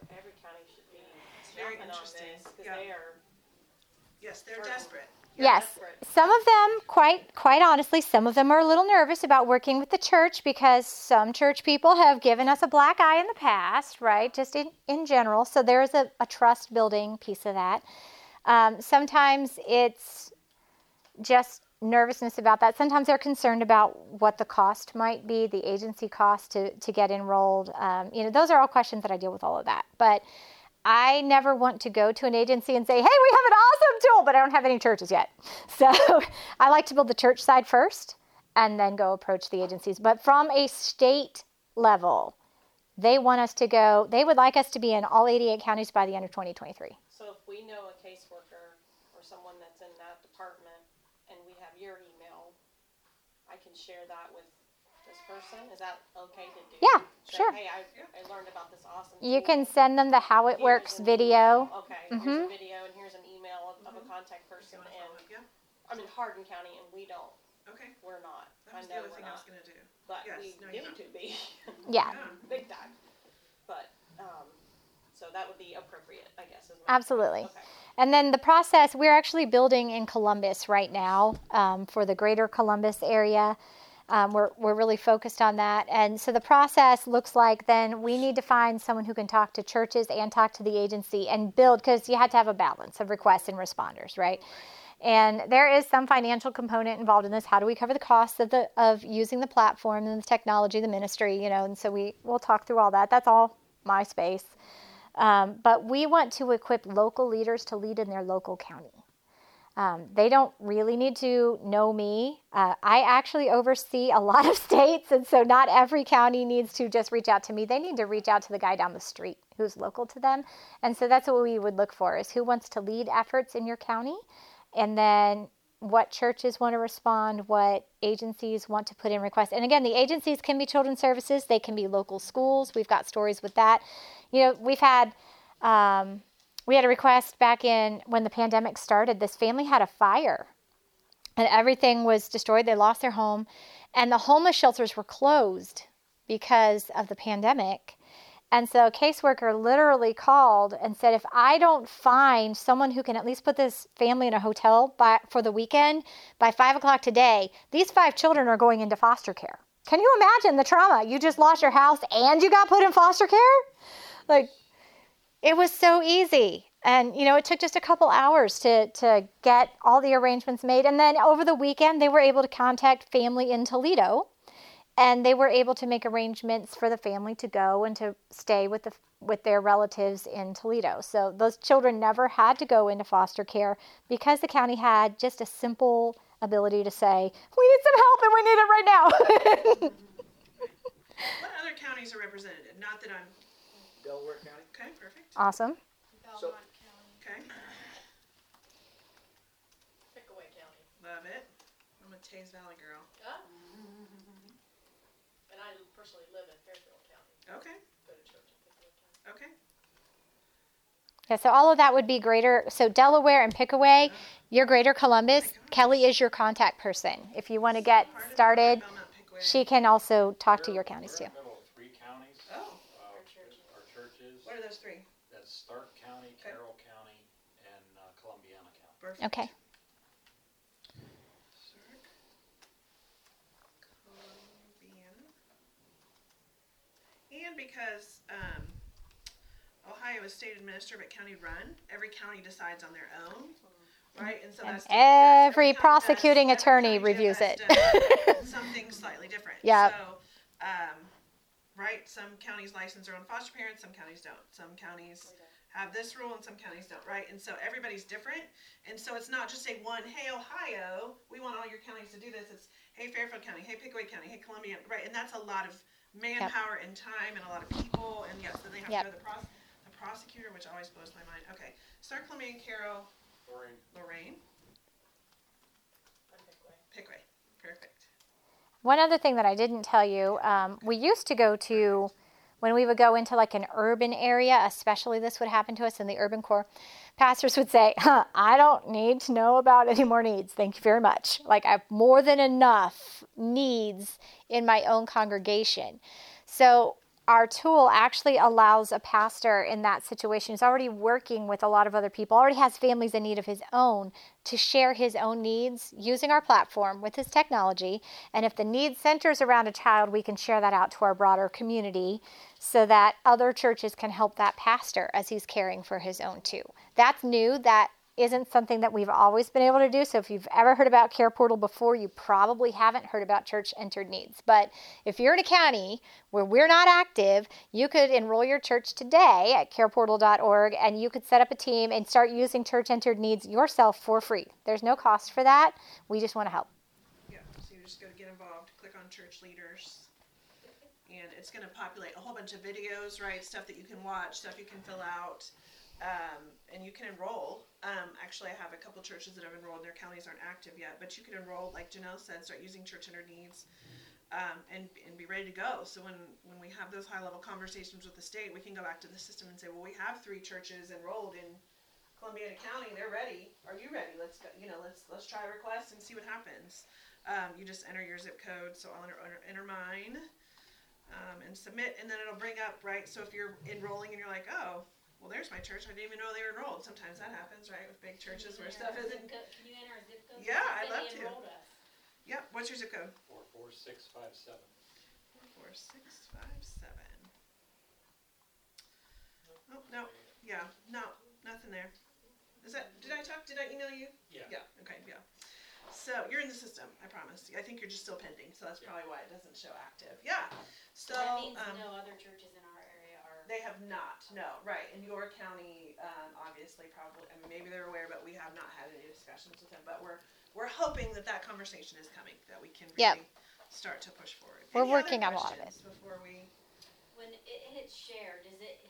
every county should be very jumping on interesting. this because Yeah. they are Yes, they're desperate. You're yes. desperate. Some of them, quite quite honestly, some of them are a little nervous about working with the church because some church people have given us a black eye in the past, right? Just in, in general. So there is a, a trust building piece of that. Um, sometimes it's just nervousness about that. Sometimes they're concerned about what the cost might be, the agency cost to, to get enrolled. Um, you know, those are all questions that I deal with all of that. But I never want to go to an agency and say, hey, we have an awesome tool, but I don't have any churches yet. So I like to build the church side first and then go approach the agencies. But from a state level, they want us to go, they would like us to be in all 88 counties by the end of 2023. So if we know a caseworker or someone that's in that department and we have your email, I can share that with person. Is that okay to do? Yeah, Say, sure. Hey, I, I learned about this awesome. You tool. can send them the How It Here's Works an video. email. Okay, here's a video and here's an email of, of a contact person and? Yeah, I'm in Hardin County and we don't, okay. we're not. That I was the know other we're thing I was not, gonna do. but yes, we no, you're need not. to be, Yeah, Yeah. big time. But, um, so that would be appropriate, I guess. is what- absolutely. Okay. And then the process, we're actually building in Columbus right now um, for the greater Columbus area. Um, we're, we're really focused on that. And so the process looks like then we need to find someone who can talk to churches and talk to the agency and build, because you had to have a balance of requests and responders, right? And there is some financial component involved in this. How do we cover the costs of the of using the platform and the technology, the ministry, you know? And so we we'll talk through all that. That's all my space. Um, but we want to equip local leaders to lead in their local county. Um, they don't really need to know me. Uh, I actually oversee a lot of states, and so not every county needs to just reach out to me. They need to reach out to the guy down the street who's local to them. And so that's what we would look for: is who wants to lead efforts in your county, and then what churches want to respond, what agencies want to put in requests. And again, the agencies can be children's services, they can be local schools. We've got stories with that. You know, we've had um, we had a request back in when the pandemic started. This family had a fire, and everything was destroyed. They lost their home, and the homeless shelters were closed because of the pandemic. And so a caseworker literally called and said, if I don't find someone who can at least put this family in a hotel by, for the weekend by five o'clock today, these five children are going into foster care. Can you imagine the trauma? You just lost your house and you got put in foster care? Like, it was so easy. And, you know, it took just a couple hours to, to get all the arrangements made. And then over the weekend, they were able to contact family in Toledo and they were able to make arrangements for the family to go and to stay with the with their relatives in Toledo. So those children never had to go into foster care because the county had just a simple ability to say, "We need some help and we need it right now." What other counties are represented? Not that I'm, Delaware County. okay, perfect, awesome. So, okay, Pickaway County. love it. I'm a Teays Valley girl. And I personally live in Fairfield County, Okay, go to church in Fairfield County. okay, Yeah, so all of that would be greater. So Delaware and Pickaway, your greater Columbus, oh Kelly is your contact person. If you want to get Part of it, started, Belmont, Pickaway. she can also talk to your counties too. We're in the middle of three counties. Oh, Uh, Our churches. Our churches, what are those three? that's Stark County, Okay. Carroll County, and uh, Okay. Columbiana. And because um, Ohio is state administered but county run, every county decides on their own, right? And so And that's every county does- prosecuting every attorney county reviews does- it. Something slightly different. Yeah. So, um, right, some counties license their own foster parents, some counties don't. Some counties have this rule and some counties don't, right? And so everybody's different. And so it's not just a one, hey, Ohio, we want all your counties to do this. It's, hey, Fairfield County, hey, Pickaway County, hey, Columbia, right? And that's a lot of manpower and time and a lot of people. And yes, then they have Yep. to go to the, pros- the prosecutor, which always blows my mind. Okay, Stark Columbia and Carroll, Lorain, Lorain, I'm Pickaway. Pickaway. Perfect. One other thing that I didn't tell you, um, we used to go to when we would go into like an urban area, especially this would happen to us in the urban core. Pastors would say, huh, "I don't need to know about any more needs. Thank you very much. Like I have more than enough needs in my own congregation." So our tool actually allows a pastor in that situation who's already working with a lot of other people, already has families in need of his own, to share his own needs using our platform with his technology. And if the need centers around a child, we can share that out to our broader community so that other churches can help that pastor as he's caring for his own too. That's new. That isn't something that we've always been able to do. So if you've ever heard about Care Portal before, you probably haven't heard about church entered needs. But if you're in a county where we're not active, you could enroll your church today at careportal.org and you could set up a team and start using church entered needs yourself for free. There's no cost for that. We just want to help. Yeah, so you just go to get involved, click on church leaders. And it's gonna populate a whole bunch of videos, right, stuff that you can watch, stuff you can fill out. Um, and you can enroll. Um, actually, I have a couple churches that have enrolled. Their counties aren't active yet, but you can enroll, like Janelle said, start using church entered needs, um, and and be ready to go. So when when we have those high level conversations with the state, we can go back to the system and say, well, we have three churches enrolled in Columbiana County. They're ready. Are you ready? Let's go. You know, let's let's try a request and see what happens. Um, you just enter your zip code. So I'll enter, enter, enter mine. Um, and submit, and then it'll bring up, right? So if you're enrolling and you're like, oh, well, there's my church. I didn't even know they were enrolled. Sometimes that happens, right, with big churches where stuff isn't. Can you enter a zip code? Yeah, I'd love to. enrolled us. Yep. What's your zip code? Four, four, six, five, seven. Four six five seven. Oh no. Yeah. No. Nothing there. Is that? Did I talk? Did I email you? Yeah. Yeah. Okay. Yeah. So you're in the system. I promise. I think you're just still pending. So that's probably why it doesn't show active. Yeah. So. That means um, no other churches They have not, no, right, in your county, um, obviously, probably, I mean, maybe they're aware, but we have not had any discussions with them, but we're, we're hoping that that conversation is coming, that we can Yep. really start to push forward. We're Any other working on a lot of questions Before we, When it, and it's shared, does it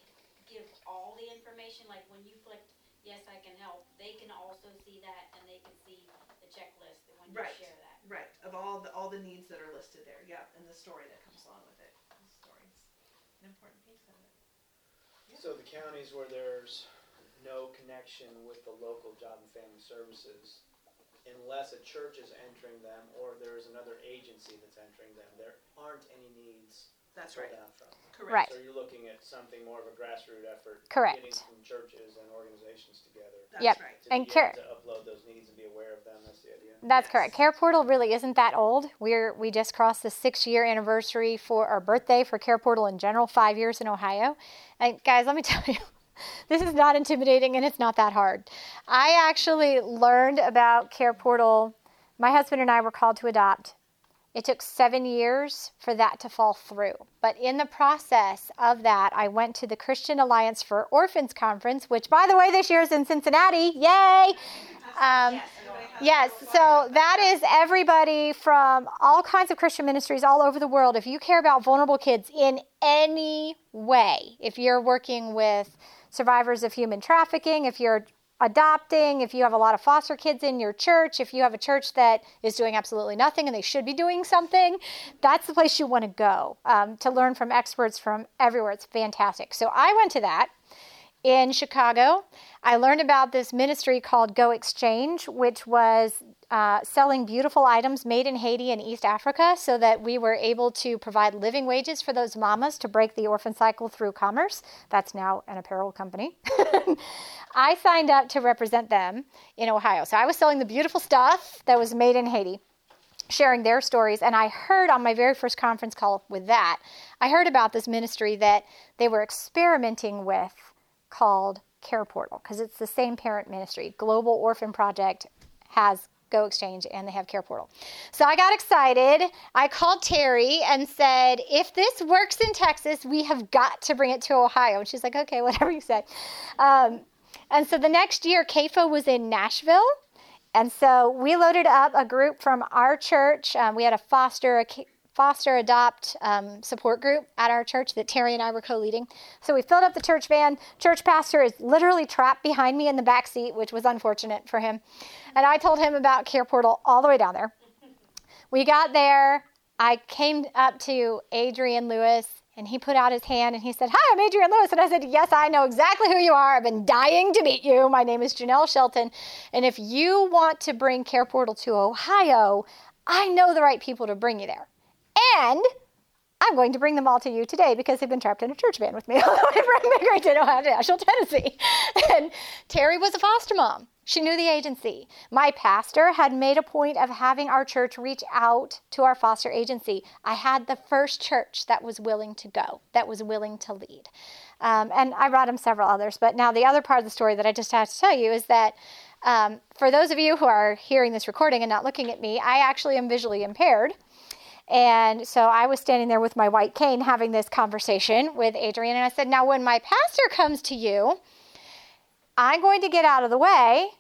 give all the information, like when you clicked, yes, I can help, they can also see that and they can see the checklist and when you Right. share that? right, of all the, all the needs that are listed there, yeah, and the story that comes along with it, the story's an important piece of it. So the counties where there's no connection with the local job and family services, unless a church is entering them or there's another agency that's entering them, there aren't any needs That's pulled right, out from. Correct. Right. So you're looking at something more of a grassroots effort. Correct. Getting some churches and organizations together That's Yep. right. to And be Car- able to upload those needs and be aware of them, that's the idea. That's Yes. correct. Care Portal really isn't that old. We're we just crossed the six year anniversary for our birthday for Care Portal in general, five years in Ohio. And guys, let me tell you, this is not intimidating and it's not that hard. I actually learned about Care Portal. My husband and I were called to adopt. It took seven years for that to fall through. But in the process of that, I went to the Christian Alliance for Orphans Conference, which, by the way, this year is in Cincinnati. Yay! Um, Yes, so that is everybody from all kinds of Christian ministries all over the world. If you care about vulnerable kids in any way, if you're working with survivors of human trafficking, if you're adopting, if you have a lot of foster kids in your church, if you have a church that is doing absolutely nothing and they should be doing something, that's the place you want to go um, to learn from experts from everywhere. It's fantastic. So I went to that in Chicago. I learned about this ministry called Go Exchange, which was uh, selling beautiful items made in Haiti and East Africa so that we were able to provide living wages for those mamas to break the orphan cycle through commerce. That's now an apparel company. I signed up to represent them in Ohio. So I was selling the beautiful stuff that was made in Haiti sharing their stories. And I heard on my very first conference call with that, I heard about this ministry that they were experimenting with called Care Portal because it's the same parent ministry. Global Orphan Project has Go Exchange and they have Care Portal. So I got excited. I called Terry and said, if this works in Texas, we have got to bring it to Ohio. And she's like, okay, whatever you say. Um, and so the next year, CAFO was in Nashville. And so we loaded up a group from our church. Um, we had a foster a foster adopt um, support group at our church that Terry and I were co-leading. So we filled up the church van. Church pastor is literally trapped behind me in the back seat, which was unfortunate for him. And I told him about Care Portal all the way down there. We got there. I came up to Adrian Lewis and he put out his hand and he said, Hi, I'm Adrian Lewis. And I said, Yes, I know exactly who you are. I've been dying to meet you. My name is Janelle Shelton. And if you want to bring Care Portal to Ohio, I know the right people to bring you there. And I'm going to bring them all to you today because they've been trapped in a church van with me all the way from Migrate to Ohio to Nashville, Tennessee. And Terry was a foster mom. She knew the agency. My pastor had made a point of having our church reach out to our foster agency. I had the first church that was willing to go, that was willing to lead. Um, and I brought him several others. But now, the other part of the story that I just have to tell you is that um, for those of you who are hearing this recording and not looking at me, I actually am visually impaired. And so I was standing there with my white cane having this conversation with Adrian. And I said, Now, when my pastor comes to you, I'm going to get out of the way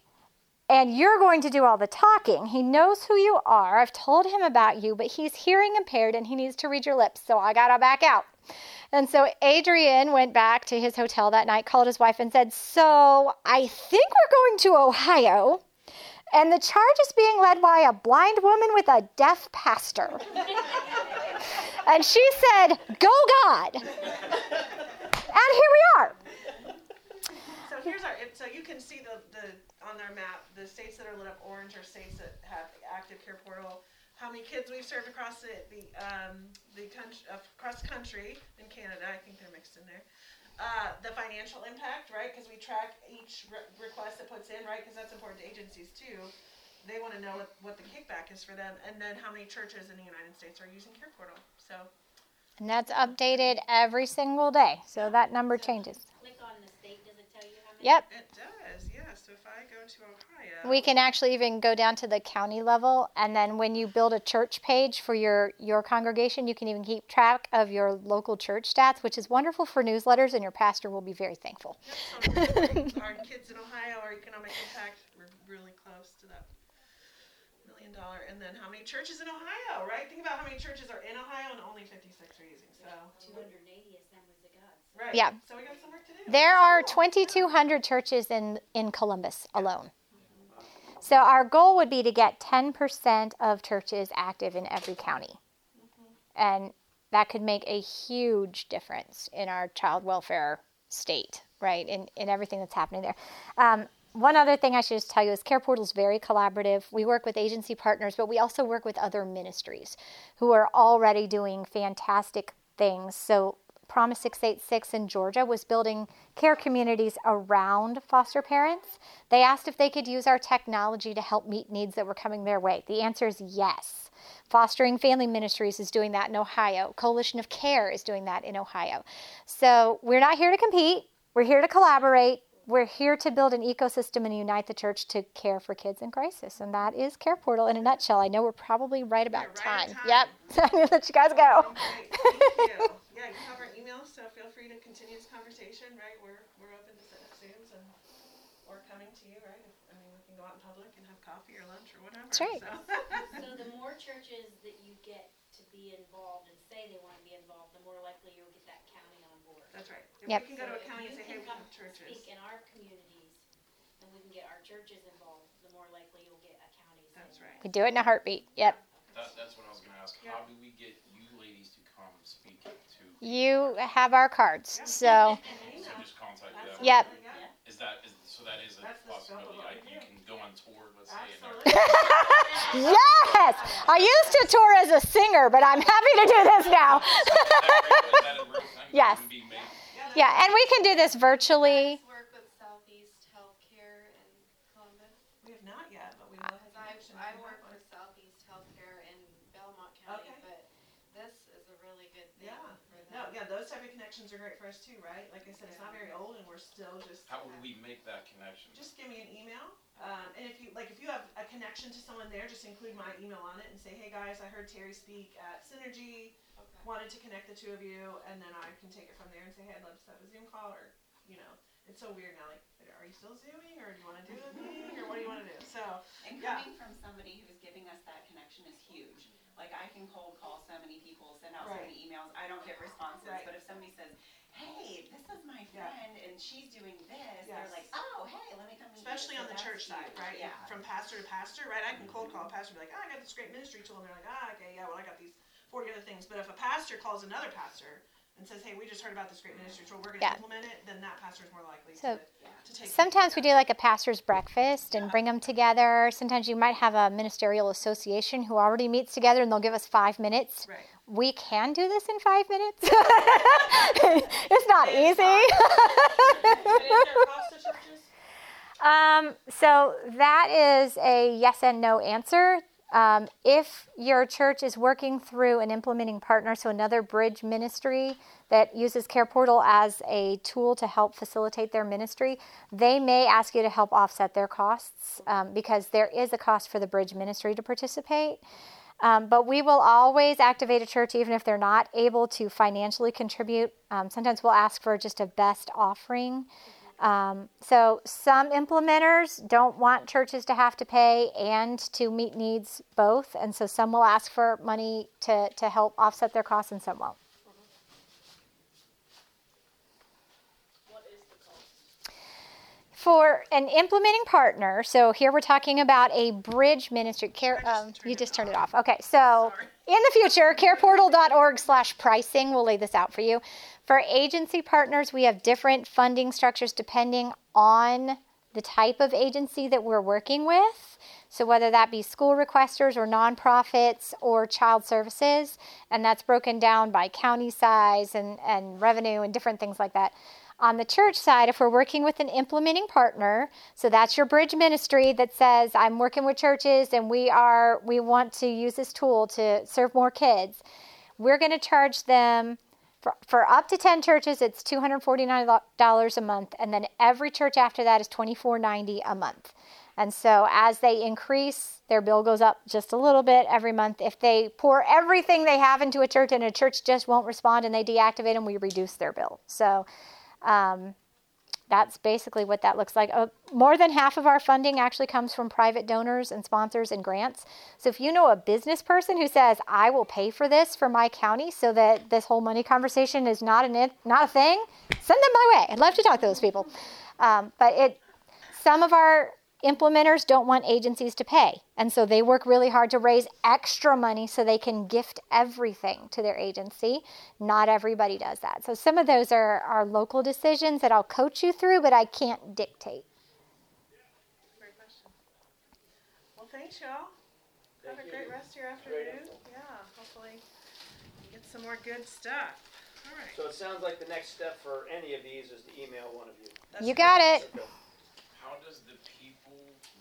and you're going to do all the talking. He knows who you are. I've told him about you, but he's hearing impaired and he needs to read your lips. So I got to back out. And so Adrian went back to his hotel that night, called his wife, and said, So I think we're going to Ohio. And the charge is being led by a blind woman with a deaf pastor. and she said, Go God. And here we are. So here's our, so you can see the, the, on their map, the states that are lit up orange are states that have active care portal. How many kids we've served across the, the, um, the country, across country in Canada, I think they're mixed in there. Uh, the financial impact, right, cause we track each re- request that puts in, right, cause that's important to agencies too. They wanna know what, what the kickback is for them, and then how many churches in the United States are using care portal, so. And that's updated every single day. So that number changes. Click on the state, does it tell you how many? Yep. It does, is, yeah. So if I go to Ohio. We can actually even go down to the county level, and then when you build a church page for your, your congregation, you can even keep track of your local church stats, which is wonderful for newsletters, and your pastor will be very thankful. Our kids in Ohio, our economic impact, we're really close to that million dollar. And then how many churches in Ohio, right? Think about how many churches are in Ohio, and only 56 are using. So 280 right. Yeah. So we got some work to do. There are Cool. 2,200 churches in in Columbus alone. So our goal would be to get 10% of churches active in every county, and that could make a huge difference in our child welfare state, right? In in everything that's happening there. Um, one other thing I should just tell you is Care Portal is very collaborative. We work with agency partners, but we also work with other ministries who are already doing fantastic things. So Promise 686 in Georgia was building care communities around foster parents. They asked if they could use our technology to help meet needs that were coming their way. The answer is yes. Fostering Family Ministries is doing that in Ohio. Coalition of Care is doing that in Ohio. So we're not here to compete, we're here to collaborate. We're here to build an ecosystem and unite the church to care for kids in crisis. And that is Care Portal in a nutshell. I know we're probably right about right time. time. Yep. So I'm going to let you guys go. You. Yeah, you have our email, so feel free to continue this conversation, right? We're, we're open to setting up Zooms and, or coming to you, right? If- I mean, we can go out in public and have coffee or lunch or whatever. That's right. so. So the more churches that you get to be involved and say they wanna be involved, the more likely you'll get that county on board. That's right. If Yep. we can go to a So if county and you say, hey, can we come have churches. Speak in our communities, and we can get our churches involved, the more likely you'll get a county. saying That's right. We do it in a heartbeat. Yep. That, that's what I was gonna ask. Yeah. How do we get you ladies to come speak to? You have our cards. So, So just contact them. Yep. Is that, is, so that is a That's the scope of possibility. I, you can go on tour, let's say, and Absolutely. yes, I used to tour as a singer, but I'm happy to do this now. Is that a real thing? that Yes. can be made? yeah, and we can do this virtually. work with Southeast Healthcare in Columbus. We have not yet, but we will have Cause I, connections. I We work have one. with Southeast Healthcare in Belmont County, Okay. but this is a really good thing Yeah. for them. No, yeah, those connections are great for us too, right? Like I said, it's not very old and we're still just. How would we make that connection? Just give me an email, um, and if you, like, if you have a connection to someone there, just include my email on it and say, hey guys, I heard Terry speak at Synergy, Okay. wanted to connect the two of you, and then I can take it from there and say, hey, I'd love to set up a Zoom call, or, you know, it's so weird now, like, are you still Zooming, or do you wanna do a meeting, or what do you wanna do? So, And Yeah. coming from somebody who's giving us that connection is huge. Like I can cold call so many people, send out so Right. many emails, I don't get responses, Right. but if somebody says, hey, this is my Yeah. friend and she's doing this, Yes. they're like, oh, hey, let me come meet you." especially So on the that's church side, huge. right? Yeah. From pastor to pastor, right? I can cold call a pastor and be like, oh, I got this great ministry tool. And they're like, ah, okay, yeah, well, I got these 40 other things. But if a pastor calls another pastor and says, hey, we just heard about this great ministry tool, we're going to Yeah. implement it, then that pastor is more likely So- to, to take Sometimes we do like a pastor's breakfast and bring them together. Sometimes you might have a ministerial association who already meets together and they'll give us five minutes Right. we can do this in five minutes. it's not easy. And is there a cost to churches? Um, so that is a yes and no answer. Um, if your church is working through an implementing partner, so another bridge ministry that uses Care Portal as a tool to help facilitate their ministry, they may ask you to help offset their costs um, because there is a cost for the bridge ministry to participate. Um, but we will always activate a church even if they're not able to financially contribute. Um, sometimes we'll ask for just a best offering. Um, so some implementers don't want churches to have to pay and to meet needs both, and so some will ask for money to, to help offset their costs, and some won't. What is the cost? For an implementing partner, so here we're talking about a bridge ministry. Care, um, you just turned it off. Okay, so Sorry. in the future, careportal.org/pricing will lay this out for you. For agency partners, we have different funding structures depending on the type of agency that we're working with. So whether that be school requesters or nonprofits or child services, and that's broken down by county size and, and revenue and different things like that. On the church side, if we're working with an implementing partner, so that's your bridge ministry that says, I'm working with churches and we are we want to use this tool to serve more kids, we're going to charge them for, for up to 10 churches it's $249 a month and then every church after that is $24.90 a month. And so as they increase their bill goes up just a little bit every month. If they pour everything they have into a church and a church just won't respond and they deactivate them we reduce their bill. So um, that's basically what that looks like. Uh, more than half of our funding actually comes from private donors and sponsors and grants. So if you know a business person who says, "I will pay for this for my county," so that this whole money conversation is not an not a thing, send them my way. I'd love to talk to those people. Um, but it, some of our implementers don't want agencies to pay, and so they work really hard to raise extra money so they can gift everything to their agency. Not everybody does that. So some of those are, are local decisions that I'll coach you through, but I can't dictate. Great question. Well, thanks, y'all. Have a great you. rest of your afternoon. Yeah, hopefully you get some more good stuff. All right. So it sounds like the next step for any of these is to email one of you. That's you got great. it. How does the people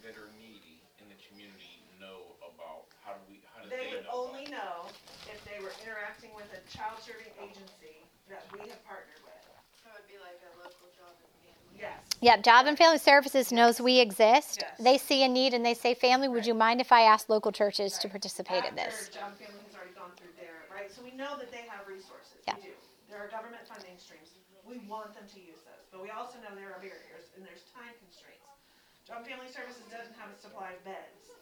that are needy in the community know about, how do we, how do They they would know? only know if they were interacting with a child serving agency that we have partnered with. That would be like a local job and family. Yes. Yep, Job and Family Services knows we exist. Yes. They see a need and they say, Family, would you mind if I ask local churches to Right. participate in this? After Job and Family has already gone through there, right? So we know that they have resources. Yeah. We do. There are government funding streams. We want them to use those, but we also know there are barriers and there's time constraints. Job and Family Services doesn't have a supply of beds.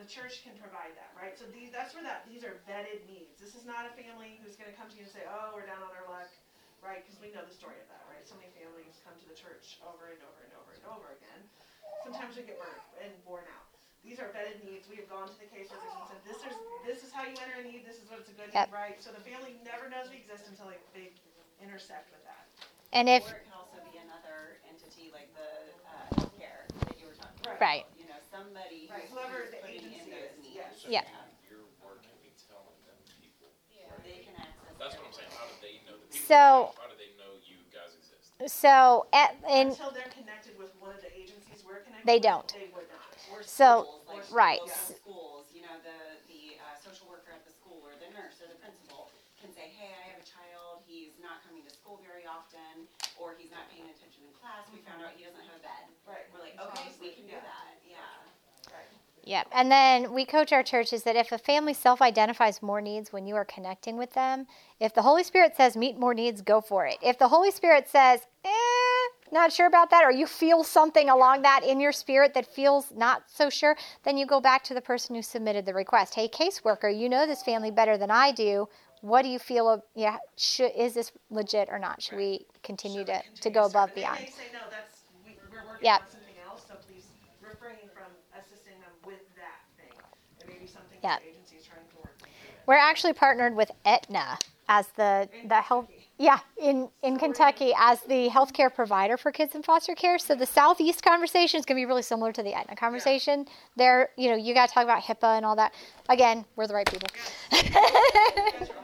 The church can provide that, right? So these, that's where that, these are vetted needs. This is not a family who's gonna come to you and say, oh, we're down on our luck, right? Because we know the story of that, right? So many families come to the church over and over and over and over again. Sometimes we get burned and worn out. These are vetted needs. We have gone to the caseworkers and said, this is, this is how you enter a need, this is what it's a good Yep. need, right? So the family never knows we exist until they, they intersect with that. And if, Or it can also be another entity like the, uh, healthcare Right. You know, somebody Right, who's whoever who's the putting in agency those is, needs. yes. So Yeah. Your work can be telling them people. They can access. That's what I'm saying, how do they know, the people, So- how do they know you guys exist? so, at, in, Until they're connected with one of the agencies we're connected They with, don't. They would not. Or So, schools, like right. local schools, you know, the, the, uh, social worker at the school or the nurse or the principal can say, hey, I have a child, he's not coming to school very often, or he's not paying attention in class, we found out he doesn't have a bed. Right. We're like, okay, we can do that, yeah. Yep. And then we coach our churches that if a family self identifies more needs when you are connecting with them, if the Holy Spirit says meet more needs, go for it. If the Holy Spirit says, eh, not sure about that, or you feel something along that in your spirit that feels not so sure, then you go back to the person who submitted the request. Hey, caseworker, you know this family better than I do. What do you feel? Yeah, should, is this legit or not? Should we continue Should to, we to go above And they beyond? may say, no, that's, we, we're working Yeah. on something else, so please refrain from assisting them with that thing. It may be something Yeah. the agency is trying to work. We're actually partnered with Aetna as the In the health yeah in in Kentucky as the healthcare provider for kids in foster care. So the Southeast conversation is going to be really similar to the Aetna conversation. There, you know, you got to talk about HIPAA and all that. Again, we're the right people. Are awesome.